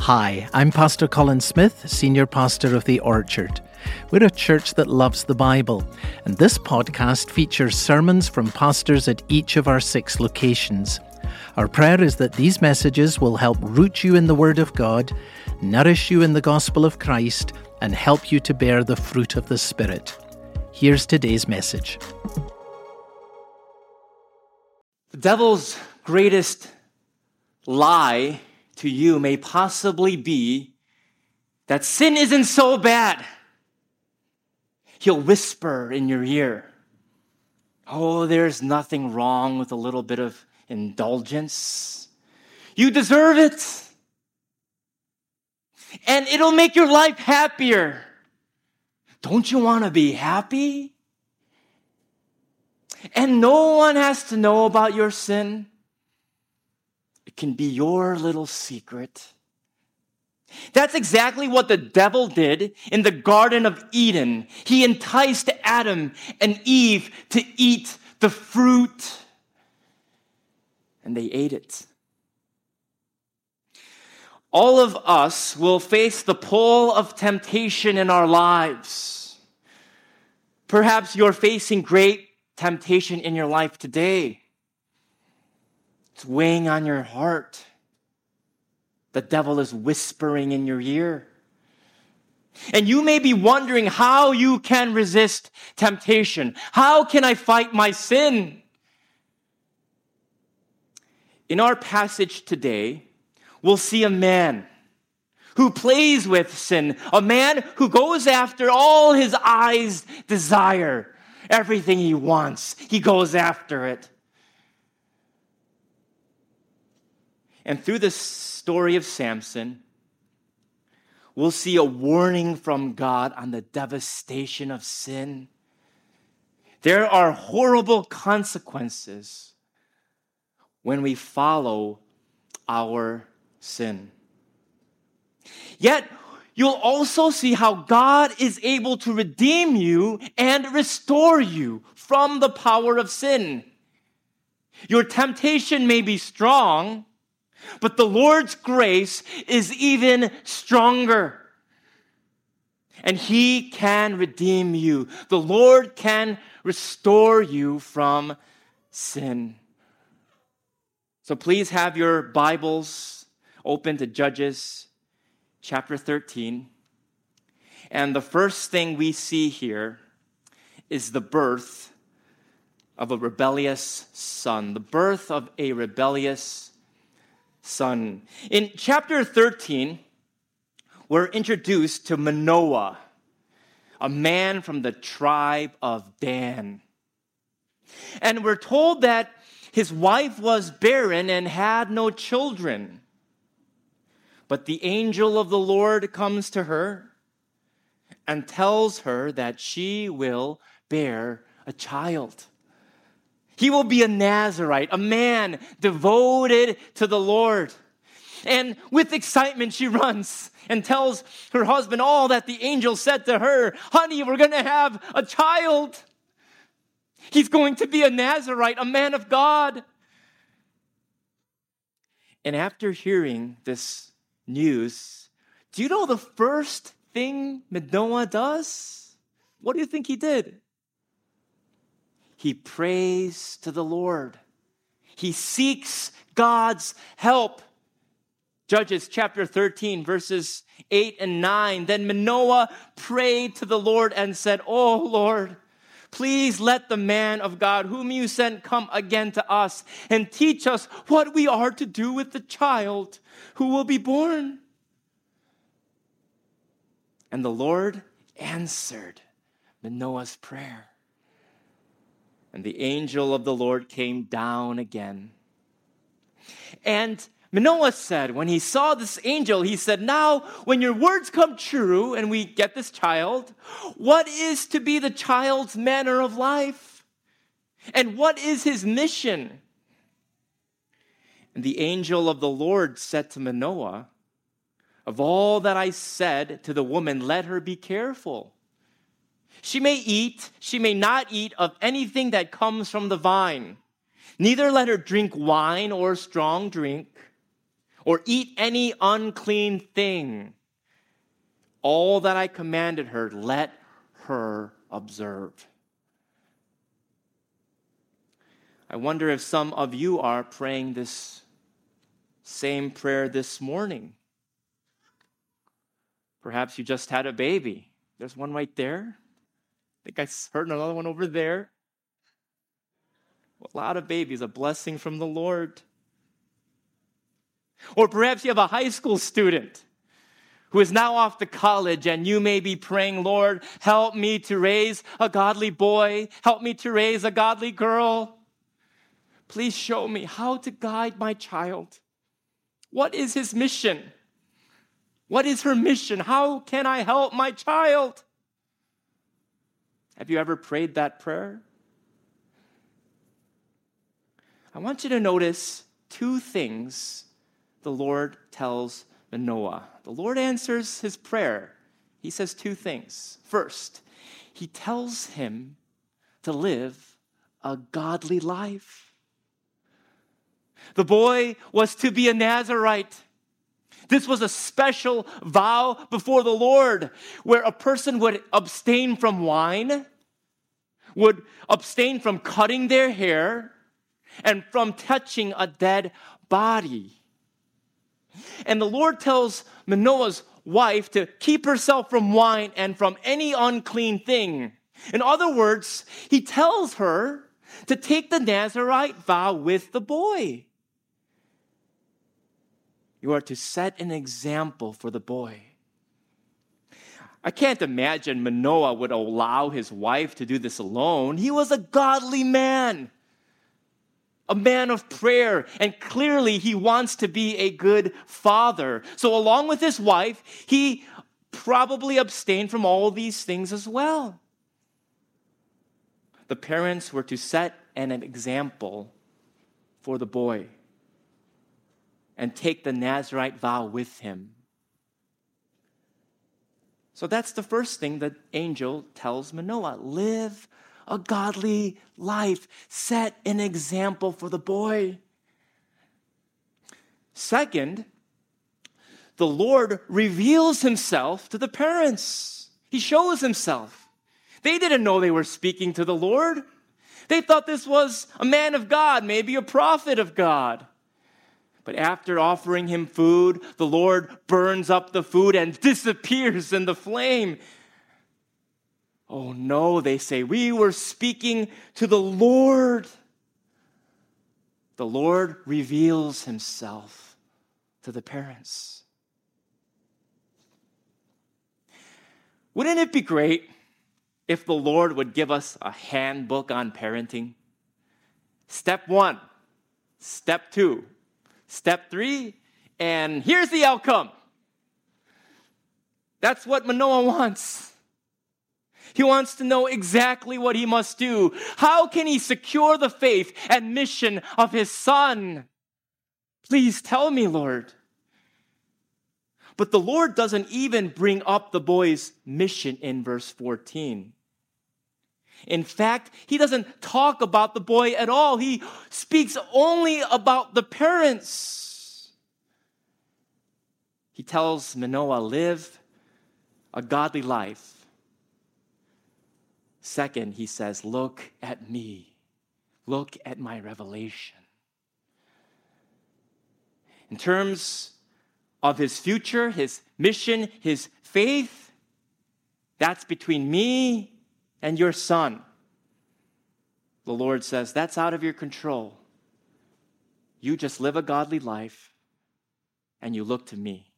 Hi, I'm Pastor Colin Smith, Senior Pastor of The Orchard. We're a church that loves the Bible, and this podcast features sermons from pastors at each of our six locations. Our prayer is that these messages will help root you in the Word of God, nourish you in the gospel of Christ, and help you to bear the fruit of the Spirit. Here's today's message. The devil's greatest lie to you may possibly be that sin isn't so bad. He'll whisper in your ear, Oh, there's nothing wrong with a little bit of indulgence. You deserve it. And it'll make your life happier. Don't you want to be happy? And no one has to know about your sin. It can be your little secret. That's exactly what the devil did in the Garden of Eden. He enticed Adam and Eve to eat the fruit, and they ate it. All of us will face the pull of temptation in our lives. Perhaps you're facing great temptation in your life today. It's weighing on your heart. The devil is whispering in your ear. And you may be wondering how you can resist temptation. How can I fight my sin? In our passage today, we'll see a man who plays with sin, a man who goes after all his eyes desire, everything he wants, he goes after it. And through the story of Samson, we'll see a warning from God on the devastation of sin. There are horrible consequences when we follow our sin. Yet, you'll also see how God is able to redeem you and restore you from the power of sin. Your temptation may be strong, but the Lord's grace is even stronger. And He can redeem you. The Lord can restore you from sin. So please have your Bibles open to Judges chapter 13. And the first thing we see here is the birth of a rebellious son, the birth of a rebellious son. In chapter 13, we're introduced to Manoah, a man from the tribe of Dan. And we're told that his wife was barren and had no children. But the angel of the Lord comes to her and tells her that she will bear a child. He will be a Nazarite, a man devoted to the Lord. And with excitement, she runs and tells her husband all that the angel said to her Honey, we're going to have a child. He's going to be a Nazarite, a man of God. And after hearing this news, do you know the first thing Manoah does? What do you think he did? He prays to the Lord. He seeks God's help. Judges chapter 13, verses 8 and 9. Then Manoah prayed to the Lord and said, Oh Lord, please let the man of God whom you sent come again to us and teach us what we are to do with the child who will be born. And the Lord answered Manoah's prayer. And the angel of the Lord came down again. And Manoah said, when he saw this angel, he said, Now, when your words come true and we get this child, what is to be the child's manner of life? And what is his mission? And the angel of the Lord said to Manoah, Of all that I said to the woman, let her be careful. She may eat, she may not eat of anything that comes from the vine. Neither let her drink wine or strong drink. or eat any unclean thing. All that I commanded her, let her observe. I wonder if some of you are praying this same prayer this morning. Perhaps you just had a baby. There's one right there. I think I heard another one over there. A lot of babies, a blessing from the Lord. Or perhaps you have a high school student who is now off to college and you may be praying, Lord, help me to raise a godly boy, help me to raise a godly girl. Please show me how to guide my child. What is his mission? What is her mission? How can I help my child? Have you ever prayed that prayer? I want you to notice two things the Lord tells Manoah. The Lord answers his prayer. He says two things. First, he tells him to live a godly life. The boy was to be a Nazarite. This was a special vow before the Lord where a person would abstain from wine, would abstain from cutting their hair, and from touching a dead body. And the Lord tells Manoah's wife to keep herself from wine and from any unclean thing. In other words, he tells her to take the Nazarite vow with the boy. You are to set an example for the boy. I can't imagine Manoah would allow his wife to do this alone. He was a godly man a man of prayer, and clearly he wants to be a good father. So, along with his wife, he probably abstained from all these things as well. The parents were to set an example for the boy and take the Nazarite vow with him. So that's the first thing that angel tells Manoah live a godly life. Set an example for the boy. Second, the Lord reveals himself to the parents. He shows himself. They didn't know they were speaking to the Lord. They thought this was a man of God, maybe a prophet of God. But after offering him food, the Lord burns up the food and disappears in the flame. Oh no, they say, we were speaking to the Lord. The Lord reveals himself to the parents. Wouldn't it be great if the Lord would give us a handbook on parenting? Step one, step two, step three, and here's the outcome. That's what Manoah wants. He wants to know exactly what he must do. How can he secure the faith and mission of his son? Please tell me, Lord. But the Lord doesn't even bring up the boy's mission in verse 14. In fact, he doesn't talk about the boy at all. He speaks only about the parents. He tells Manoah, live a godly life Second, he says, Look at me. Look at my revelation. In terms of his future, his mission, his faith, that's between me and your son. The Lord says, That's out of your control. You just live a godly life and you look to me.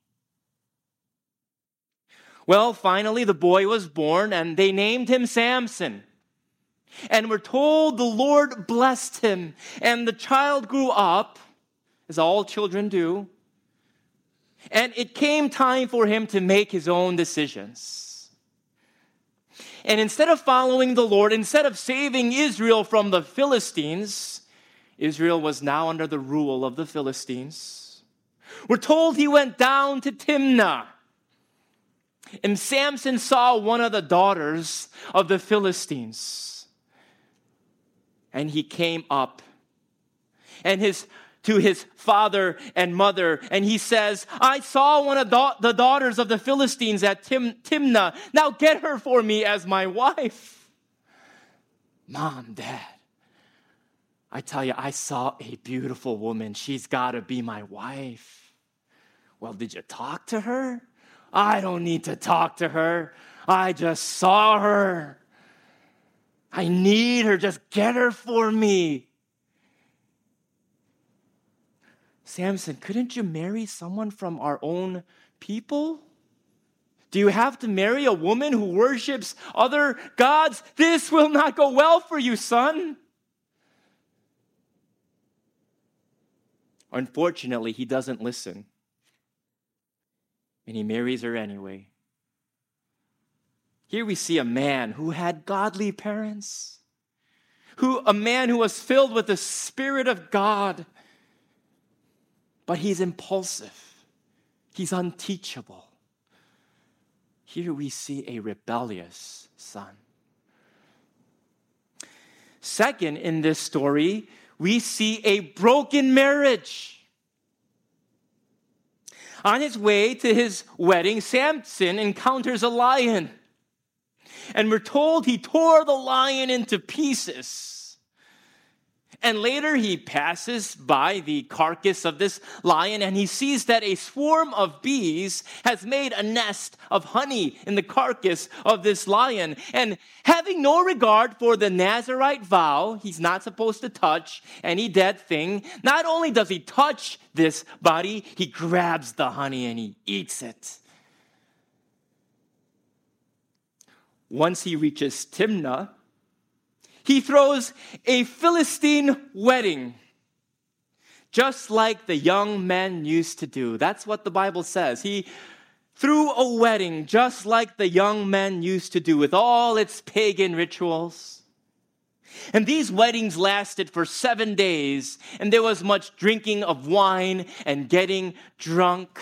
Well, finally, the boy was born, and they named him Samson. And we're told the Lord blessed him, and the child grew up, as all children do. And it came time for him to make his own decisions. And instead of following the Lord, instead of saving Israel from the Philistines, Israel was now under the rule of the Philistines. We're told he went down to Timnah and Samson saw one of the daughters of the Philistines. And he came up. And his to his father and mother, and he says, I saw one of the daughters of the Philistines at Tim- Timnah. Now get her for me as my wife. Mom, dad, I tell you, I saw a beautiful woman. She's got to be my wife. Well, did you talk to her? I don't need to talk to her. I just saw her. I need her. Just get her for me. Samson, couldn't you marry someone from our own people? Do you have to marry a woman who worships other gods? This will not go well for you, son. Unfortunately, he doesn't listen. And he marries her anyway. Here we see a man who had godly parents, who a man who was filled with the spirit of God, but he's impulsive. He's unteachable. Here we see a rebellious son. Second, in this story, we see a broken marriage. On his way to his wedding, Samson encounters a lion. And we're told he tore the lion into pieces. And later he passes by the carcass of this lion and he sees that a swarm of bees has made a nest of honey in the carcass of this lion. And having no regard for the Nazarite vow, he's not supposed to touch any dead thing. Not only does he touch this body, he grabs the honey and he eats it. Once he reaches Timnah, he throws a Philistine wedding, just like the young men used to do. That's what the Bible says. He threw a wedding just like the young men used to do, with all its pagan rituals. And these weddings lasted for seven days, and there was much drinking of wine and getting drunk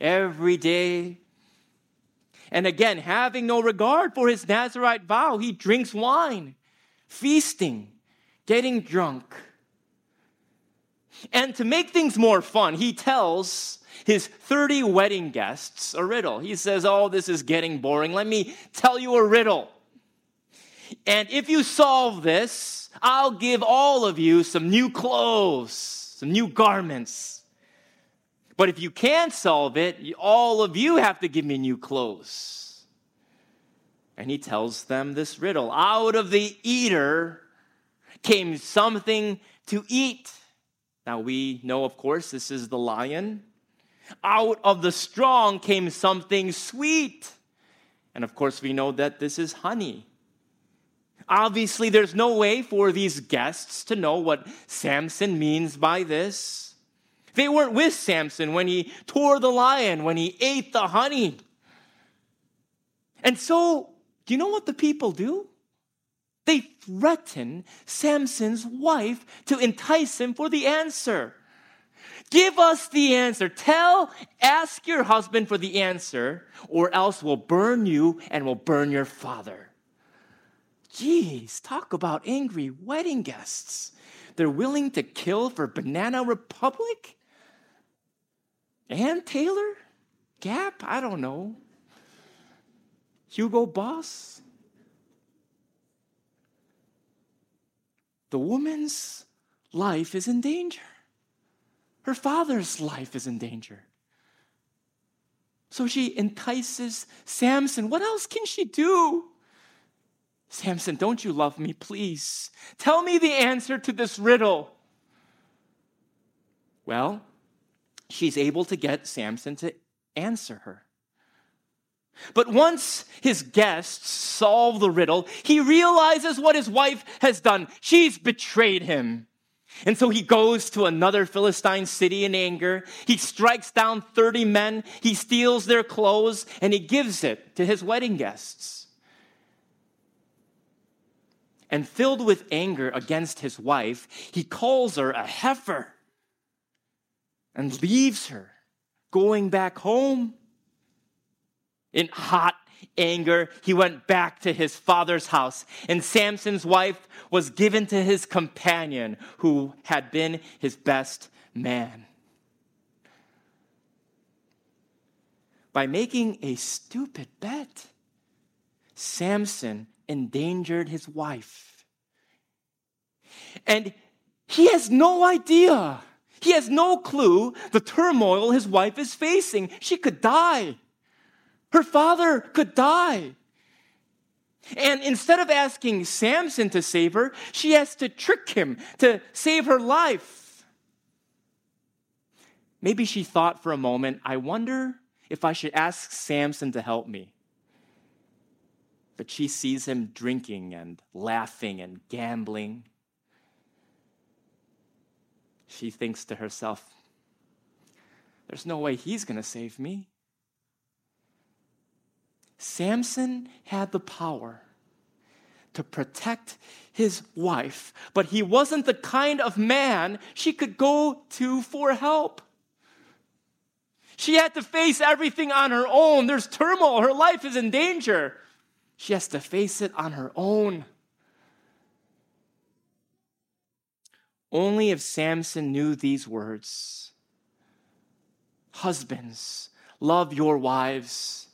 every day. And again, having no regard for his Nazarite vow, he drinks wine, feasting, getting drunk. And to make things more fun, he tells his 30 wedding guests a riddle. He says, Oh, this is getting boring. Let me tell you a riddle. And if you solve this, I'll give all of you some new clothes, some new garments. But if you can't solve it, all of you have to give me new clothes. And he tells them this riddle Out of the eater came something to eat. Now we know, of course, this is the lion. Out of the strong came something sweet. And of course, we know that this is honey. Obviously, there's no way for these guests to know what Samson means by this. They weren't with Samson when he tore the lion, when he ate the honey. And so, you know what the people do? They threaten Samson's wife to entice him for the answer. Give us the answer. Tell, ask your husband for the answer, or else we'll burn you and we'll burn your father. Geez, talk about angry wedding guests. They're willing to kill for Banana Republic? Ann Taylor? Gap? I don't know. Hugo Boss? The woman's life is in danger. Her father's life is in danger. So she entices Samson. What else can she do? Samson, don't you love me? Please tell me the answer to this riddle. Well, she's able to get Samson to answer her. But once his guests solve the riddle, he realizes what his wife has done. She's betrayed him. And so he goes to another Philistine city in anger. He strikes down 30 men. He steals their clothes and he gives it to his wedding guests. And filled with anger against his wife, he calls her a heifer and leaves her, going back home. In hot anger, he went back to his father's house, and Samson's wife was given to his companion, who had been his best man. By making a stupid bet, Samson endangered his wife. And he has no idea. He has no clue the turmoil his wife is facing. She could die. Her father could die. And instead of asking Samson to save her, she has to trick him to save her life. Maybe she thought for a moment, I wonder if I should ask Samson to help me. But she sees him drinking and laughing and gambling. She thinks to herself, there's no way he's going to save me. Samson had the power to protect his wife, but he wasn't the kind of man she could go to for help. She had to face everything on her own. There's turmoil, her life is in danger. She has to face it on her own. Only if Samson knew these words Husbands, love your wives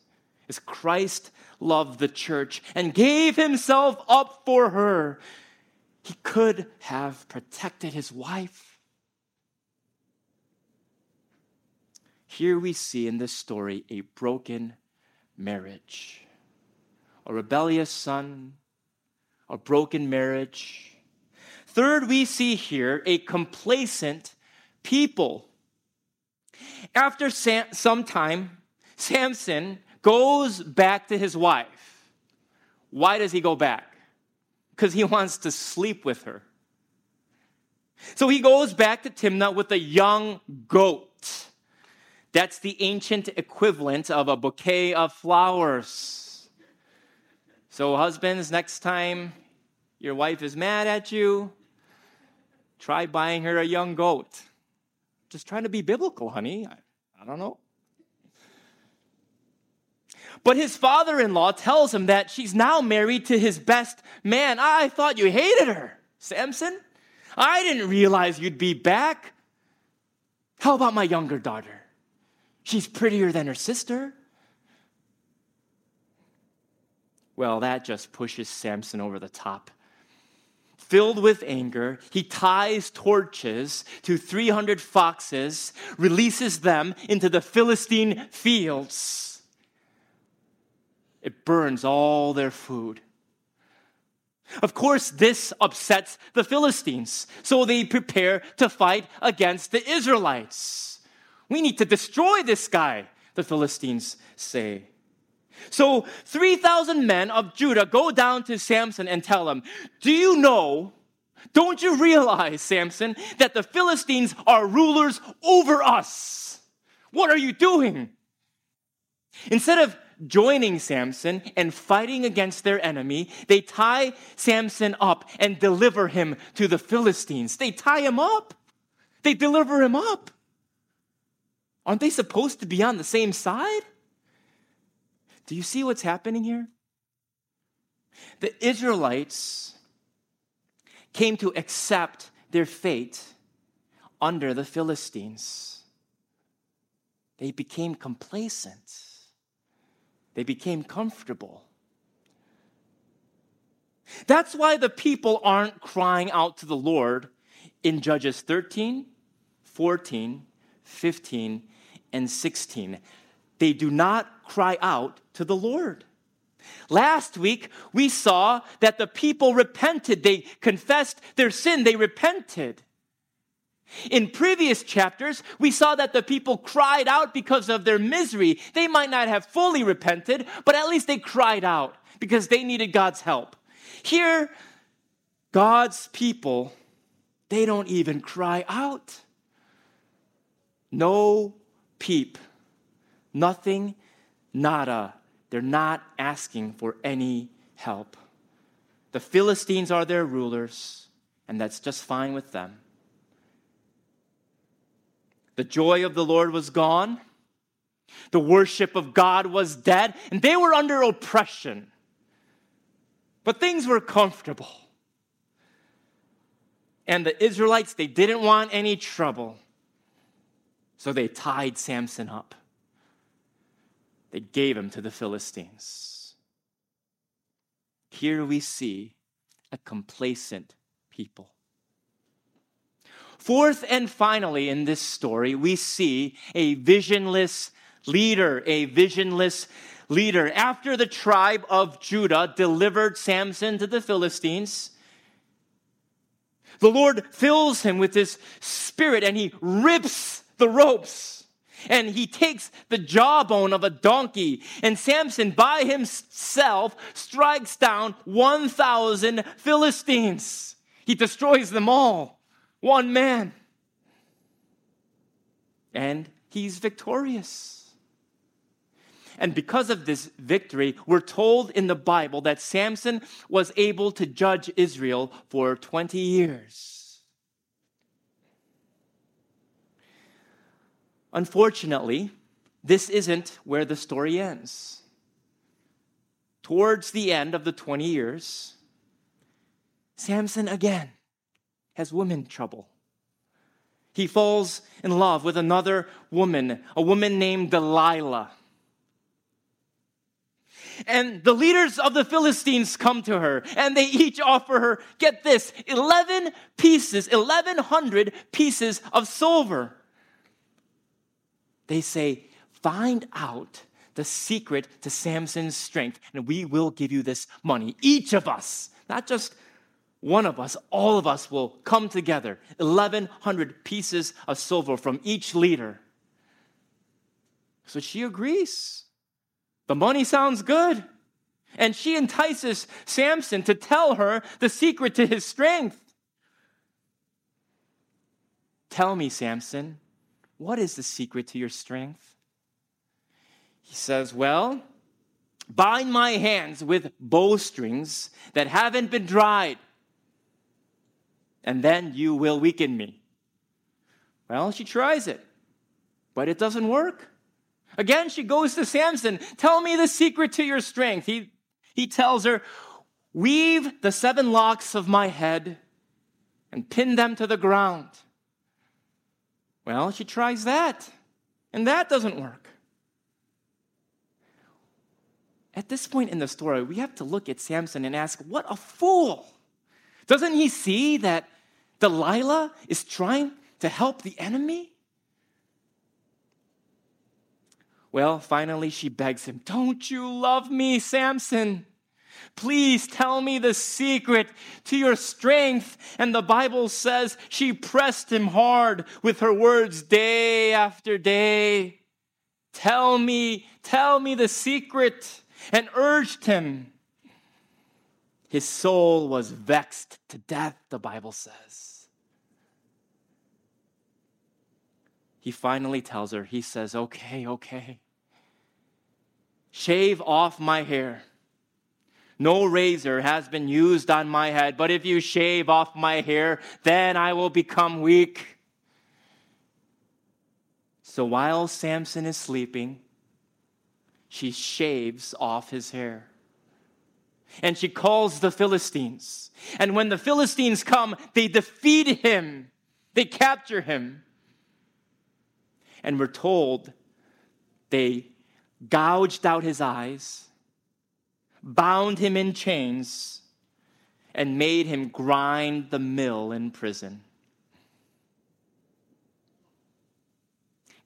as Christ loved the church and gave himself up for her, he could have protected his wife. Here we see in this story a broken marriage, a rebellious son, a broken marriage. Third, we see here a complacent people. After some time, Samson goes back to his wife. Why does he go back? Because he wants to sleep with her. So he goes back to Timnah with a young goat. That's the ancient equivalent of a bouquet of flowers. So, husbands, next time your wife is mad at you, try buying her a young goat. Just trying to be biblical, honey. I, I don't know. But his father in law tells him that she's now married to his best man. I thought you hated her, Samson. I didn't realize you'd be back. How about my younger daughter? She's prettier than her sister. Well, that just pushes Samson over the top. Filled with anger, he ties torches to 300 foxes, releases them into the Philistine fields it burns all their food. Of course, this upsets the Philistines, so they prepare to fight against the Israelites. We need to destroy this guy, the Philistines say. So 3,000 men of Judah go down to Samson and tell him, Do you know, don't you realize, Samson, that the Philistines are rulers over us? What are you doing? Instead of joining Samson and fighting against their enemy, they tie Samson up and deliver him to the Philistines. They tie him up, they deliver him up. Aren't they supposed to be on the same side? Do you see what's happening here? The Israelites came to accept their fate under the Philistines. They became complacent. They became comfortable. That's why the people aren't crying out to the Lord in Judges 13, 14, 15, and 16. They do not cry out to the Lord. Last week, we saw that the people repented. They confessed their sin. They repented. In previous chapters, we saw that the people cried out because of their misery. They might not have fully repented, but at least they cried out because they needed God's help. Here, God's people, they don't even cry out. No peep, nothing, nada. They're not asking for any help. The Philistines are their rulers, and that's just fine with them. The joy of the Lord was gone. The worship of God was dead, and they were under oppression. But things were comfortable. And the Israelites, they didn't want any trouble. So they tied Samson up. They gave him to the Philistines. Here we see a complacent people. Fourth and finally, in this story, we see a visionless leader, a visionless leader. After the tribe of Judah delivered Samson to the Philistines, the Lord fills him with this spirit and he rips the ropes and he takes the jawbone of a donkey and Samson by himself strikes down 1,000 Philistines. He destroys them all. One man. And he's victorious. And because of this victory, we're told in the Bible that Samson was able to judge Israel for 20 years. Unfortunately, this isn't where the story ends. Towards the end of the 20 years, Samson again has woman trouble. He falls in love with another woman, a woman named Delilah. And the leaders of the Philistines come to her and they each offer her, get this, 11 pieces, 1100 pieces of silver. They say, find out the secret to Samson's strength and we will give you this money. Each of us, not just one of us, all of us will come together. 1100 pieces of silver from each leader. So she agrees. The money sounds good. And she entices Samson to tell her the secret to his strength. Tell me, Samson, what is the secret to your strength? He says, Well, bind my hands with bowstrings that haven't been dried, and then you will weaken me. Well, she tries it, but it doesn't work. Again, she goes to Samson, Tell me the secret to your strength. He, he tells her, Weave the seven locks of my head and pin them to the ground. Well, she tries that, and that doesn't work. At this point in the story, we have to look at Samson and ask, What a fool! Doesn't he see that Delilah is trying to help the enemy? Well, finally, she begs him, Don't you love me, Samson? Please tell me the secret to your strength. And the Bible says she pressed him hard with her words day after day. Tell me, tell me the secret, and urged him. His soul was vexed to death, the Bible says. He finally tells her, he says, Okay, okay. Shave off my hair. No razor has been used on my head, but if you shave off my hair, then I will become weak. So while Samson is sleeping, she shaves off his hair. And she calls the Philistines. And when the Philistines come, they defeat him, they capture him. And we're told they gouged out his eyes, bound him in chains, and made him grind the mill in prison.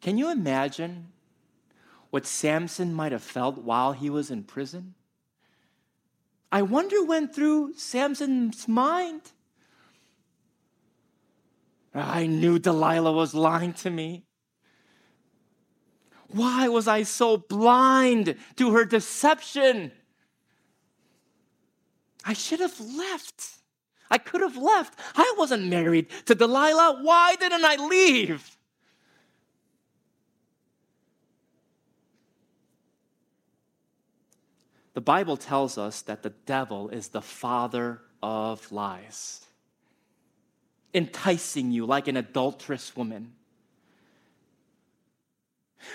Can you imagine what Samson might have felt while he was in prison? I wonder went through Samson's mind. I knew Delilah was lying to me. Why was I so blind to her deception? I should have left. I could have left. I wasn't married to Delilah. Why didn't I leave? The Bible tells us that the devil is the father of lies, enticing you like an adulterous woman.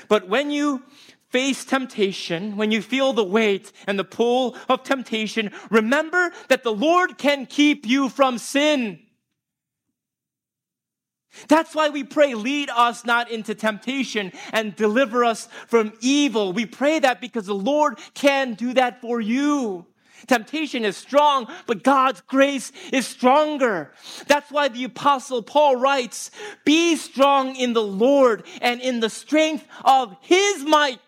But when you face temptation, when you feel the weight and the pull of temptation, remember that the Lord can keep you from sin. That's why we pray, lead us not into temptation and deliver us from evil. We pray that because the Lord can do that for you. Temptation is strong, but God's grace is stronger. That's why the apostle Paul writes, be strong in the Lord and in the strength of his might.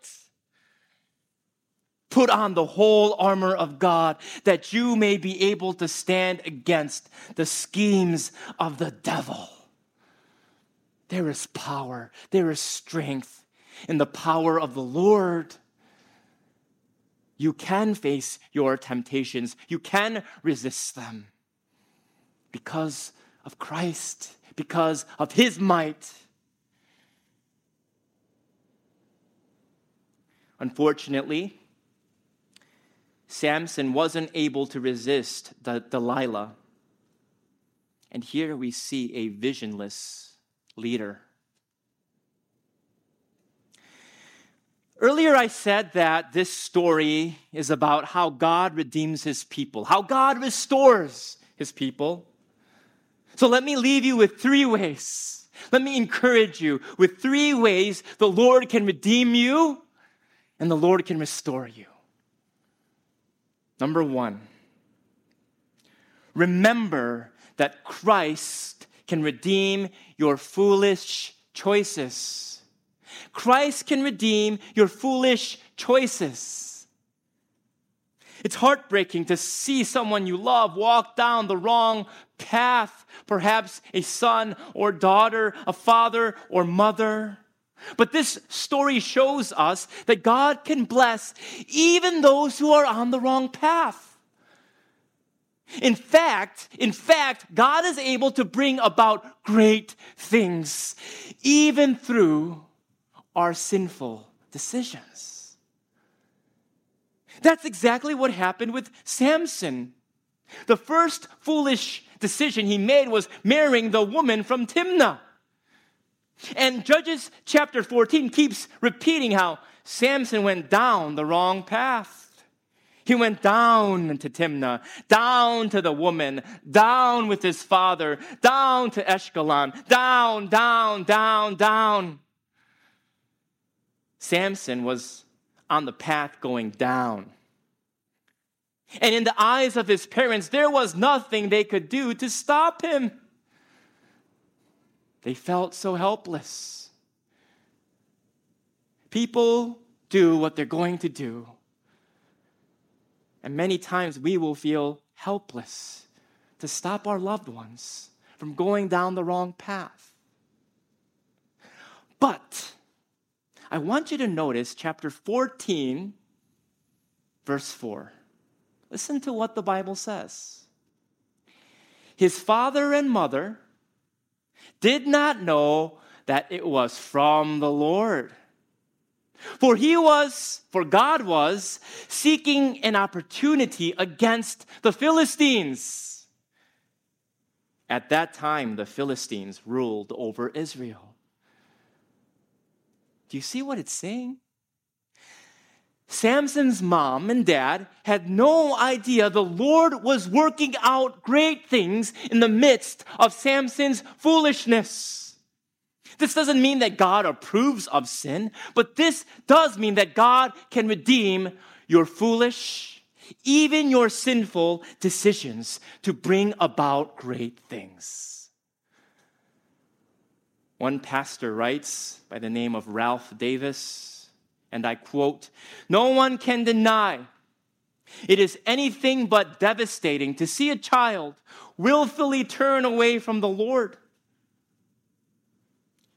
Put on the whole armor of God that you may be able to stand against the schemes of the devil. There is power, there is strength in the power of the Lord. You can face your temptations, you can resist them because of Christ, because of His might. Unfortunately, Samson wasn't able to resist the Delilah. And here we see a visionless leader. Earlier, I said that this story is about how God redeems his people, how God restores his people. So let me leave you with three ways. Let me encourage you with three ways the Lord can redeem you and the Lord can restore you. Number one, remember that Christ can redeem your foolish choices. Christ can redeem your foolish choices. It's heartbreaking to see someone you love walk down the wrong path, perhaps a son or daughter, a father or mother. But this story shows us that God can bless even those who are on the wrong path. In fact, in fact, God is able to bring about great things even through our sinful decisions. That's exactly what happened with Samson. The first foolish decision he made was marrying the woman from Timnah. And Judges chapter 14 keeps repeating how Samson went down the wrong path. He went down to Timnah, down to the woman, down with his father, down to Ashkelon, down, down, down, down. Samson was on the path going down. And in the eyes of his parents, there was nothing they could do to stop him. They felt so helpless. People do what they're going to do. And many times we will feel helpless to stop our loved ones from going down the wrong path. But I want you to notice chapter 14, verse 4. Listen to what the Bible says. His father and mother did not know that it was from the Lord. For he was, for God was, seeking an opportunity against the Philistines. At that time, the Philistines ruled over Israel. Do you see what it's saying? Samson's mom and dad had no idea the Lord was working out great things in the midst of Samson's foolishness. This doesn't mean that God approves of sin, but this does mean that God can redeem your foolish, even your sinful decisions to bring about great things. One pastor writes by the name of Ralph Davis and I quote, No one can deny it is anything but devastating to see a child willfully turn away from the Lord.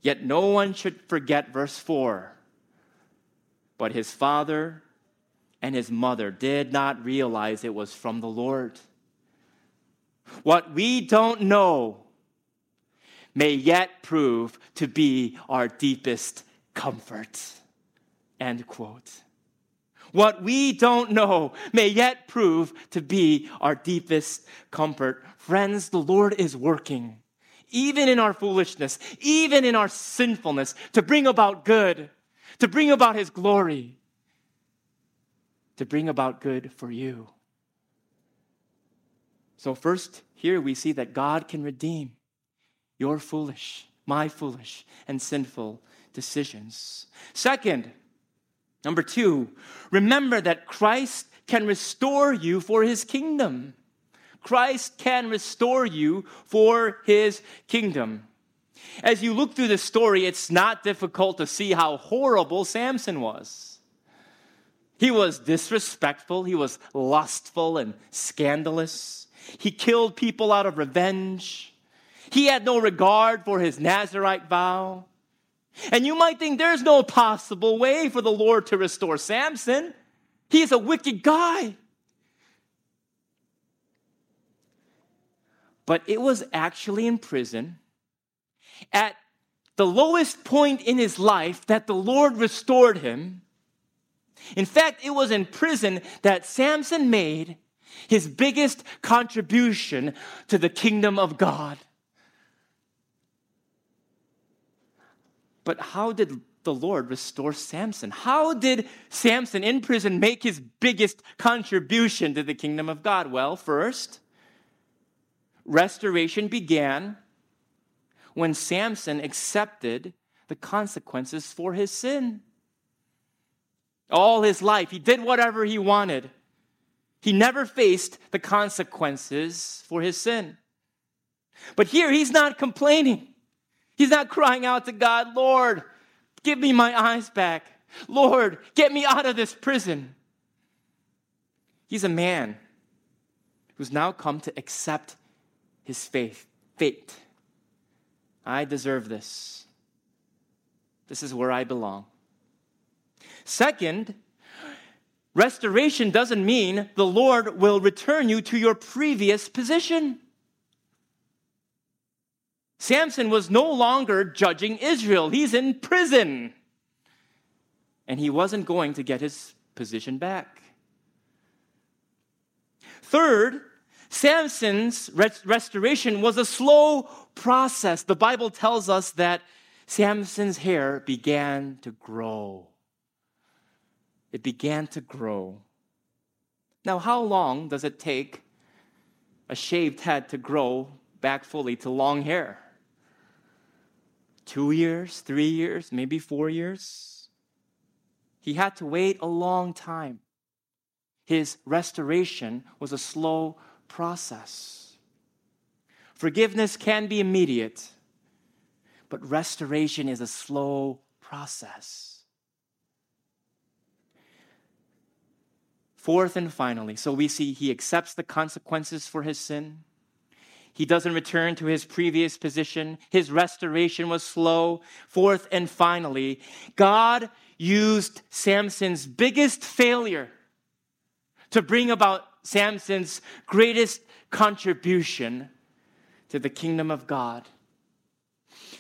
Yet no one should forget verse 4. But his father and his mother did not realize it was from the Lord. What we don't know may yet prove to be our deepest comfort. End quote. What we don't know may yet prove to be our deepest comfort. Friends, the Lord is working, even in our foolishness, even in our sinfulness, to bring about good, to bring about His glory, to bring about good for you. So, first, here we see that God can redeem your foolish my foolish and sinful decisions. Second, number two, remember that Christ can restore you for his kingdom. Christ can restore you for his kingdom. As you look through the story, it's not difficult to see how horrible Samson was. He was disrespectful, he was lustful and scandalous. He killed people out of revenge. He had no regard for his Nazarite vow. And you might think there's no possible way for the Lord to restore Samson. He's a wicked guy. But it was actually in prison at the lowest point in his life that the Lord restored him. In fact, it was in prison that Samson made his biggest contribution to the kingdom of God. But how did the Lord restore Samson? How did Samson in prison make his biggest contribution to the kingdom of God? Well, first, restoration began when Samson accepted the consequences for his sin. All his life, he did whatever he wanted. He never faced the consequences for his sin. But here, he's not complaining. He's not crying out to God, Lord, give me my eyes back. Lord, get me out of this prison. He's a man who's now come to accept his faith, fate. I deserve this. This is where I belong. Second, restoration doesn't mean the Lord will return you to your previous position. Samson was no longer judging Israel, he's in prison. And he wasn't going to get his position back. Third, Samson's restoration was a slow process. The Bible tells us that Samson's hair began to grow. It began to grow. Now, how long does it take a shaved head to grow back fully to long hair? Two years, three years, maybe four years? He had to wait a long time. His restoration was a slow process. Forgiveness can be immediate, but restoration is a slow process. Fourth and finally, so we see he accepts the consequences for his sin. He doesn't return to his previous position. His restoration was slow. Fourth and finally, God used Samson's biggest failure to bring about Samson's greatest contribution to the kingdom of God.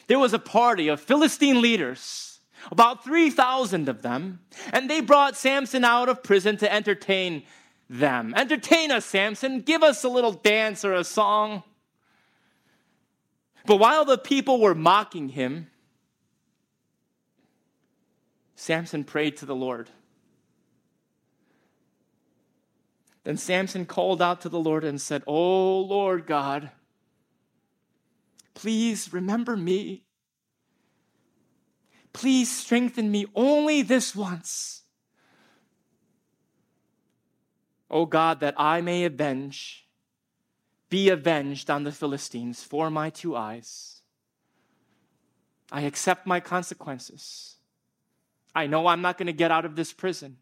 There was a party of Philistine leaders, about 3,000 of them, and they brought Samson out of prison to entertain them. Entertain us, Samson. Give us a little dance or a song. But while the people were mocking him, Samson prayed to the Lord. Then Samson called out to the Lord and said, Oh Lord God, please remember me. Please strengthen me only this once. O oh God, that I may avenge, be avenged on the Philistines for my two eyes. I accept my consequences. I know I'm not going to get out of this prison.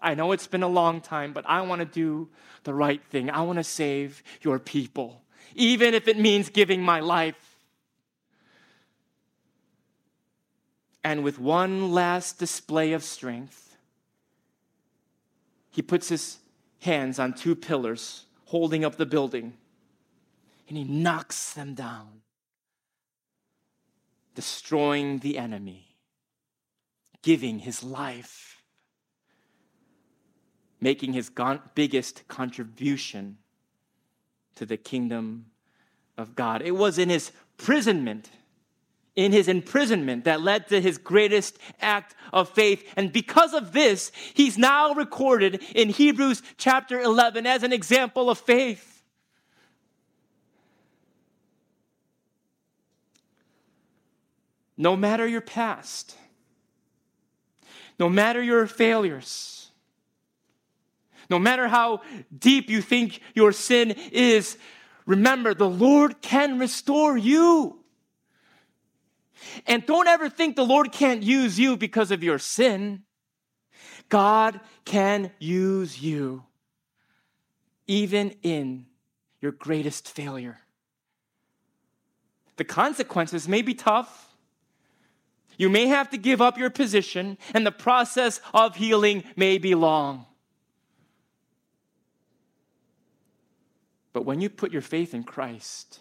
I know it's been a long time, but I want to do the right thing. I want to save your people, even if it means giving my life. And with one last display of strength, he puts his hands on two pillars holding up the building and he knocks them down, destroying the enemy, giving his life making his biggest contribution to the kingdom of God. It was in his imprisonment, in his imprisonment, that led to his greatest act of faith. And because of this, he's now recorded in Hebrews chapter 11 as an example of faith. no matter your past, no matter your failures, no matter how deep you think your sin is, remember the Lord can restore you. And don't ever think the Lord can't use you because of your sin. God can use you even in your greatest failure. The consequences may be tough. You may have to give up your position, and the process of healing may be long. But when you put your faith in Christ,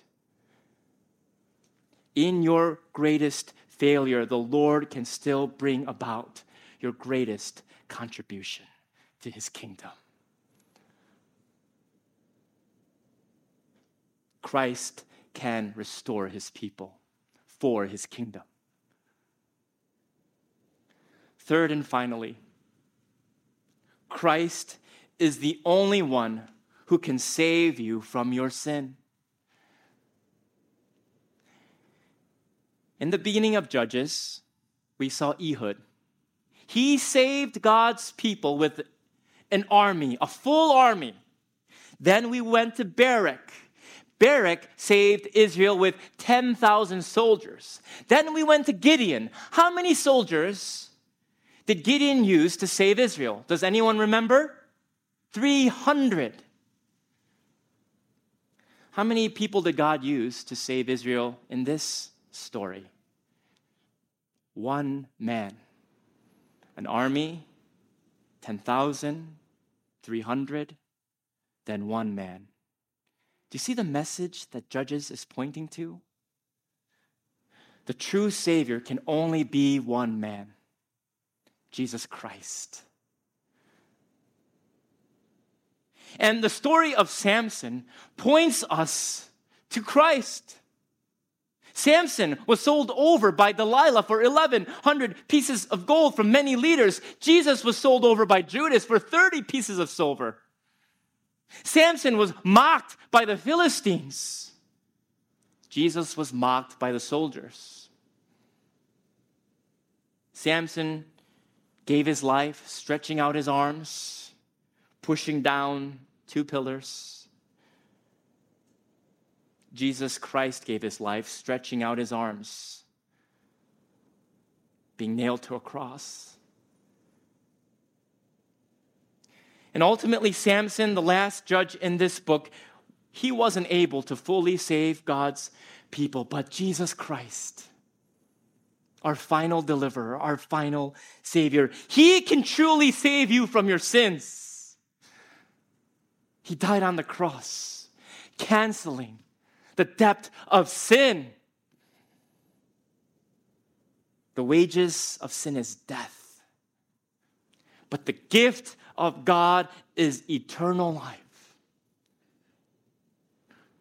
in your greatest failure, the Lord can still bring about your greatest contribution to his kingdom. Christ can restore his people for his kingdom. Third and finally, Christ is the only one who can save you from your sin. In the beginning of Judges, we saw Ehud. He saved God's people with an army, a full army. Then we went to Barak. Barak saved Israel with 10,000 soldiers. Then we went to Gideon. How many soldiers did Gideon use to save Israel? Does anyone remember? 300. How many people did God use to save Israel in this story? One man. An army, 10,000, 300, then one man. Do you see the message that Judges is pointing to? The true Savior can only be one man Jesus Christ. And the story of Samson points us to Christ. Samson was sold over by Delilah for 1,100 pieces of gold from many leaders. Jesus was sold over by Judas for 30 pieces of silver. Samson was mocked by the Philistines. Jesus was mocked by the soldiers. Samson gave his life, stretching out his arms, pushing down two pillars. Jesus Christ gave his life, stretching out his arms, being nailed to a cross. And ultimately, Samson, the last judge in this book, he wasn't able to fully save God's people, but Jesus Christ our final deliverer, our final savior. He can truly save you from your sins. He died on the cross, canceling the debt of sin. The wages of sin is death, but the gift of God is eternal life.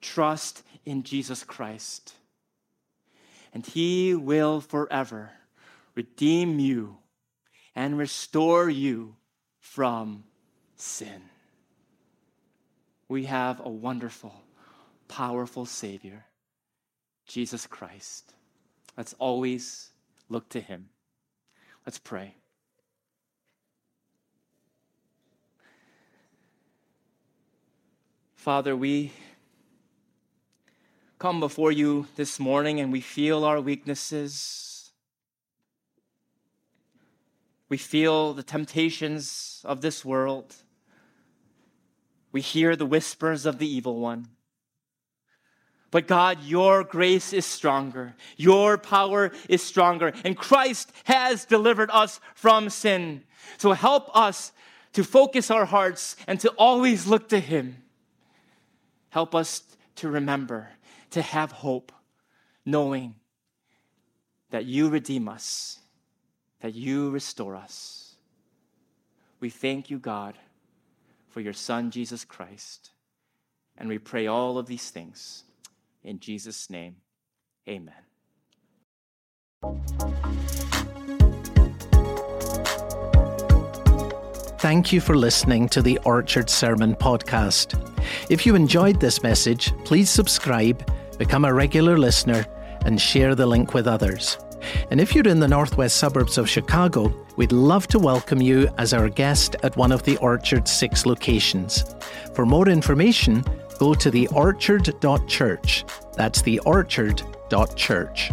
Trust in Jesus Christ and he will forever redeem you and restore you from sin. We have a wonderful, powerful Savior, Jesus Christ. Let's always look to him. Let's pray. Father, we come before you this morning and we feel our weaknesses. We feel the temptations of this world. We hear the whispers of the evil one. But God, your grace is stronger. Your power is stronger. And Christ has delivered us from sin. So help us to focus our hearts and to always look to Him. Help us to remember to have hope, knowing that you redeem us, that you restore us. We thank you, God, for your Son, Jesus Christ. And we pray all of these things in Jesus' name. Amen. Thank you for listening to the Orchard Sermon Podcast. If you enjoyed this message, please subscribe become a regular listener, and share the link with others. And if you're in the northwest suburbs of Chicago, we'd love to welcome you as our guest at one of the Orchard's six locations. For more information, go to theorchard.church. That's theorchard.church.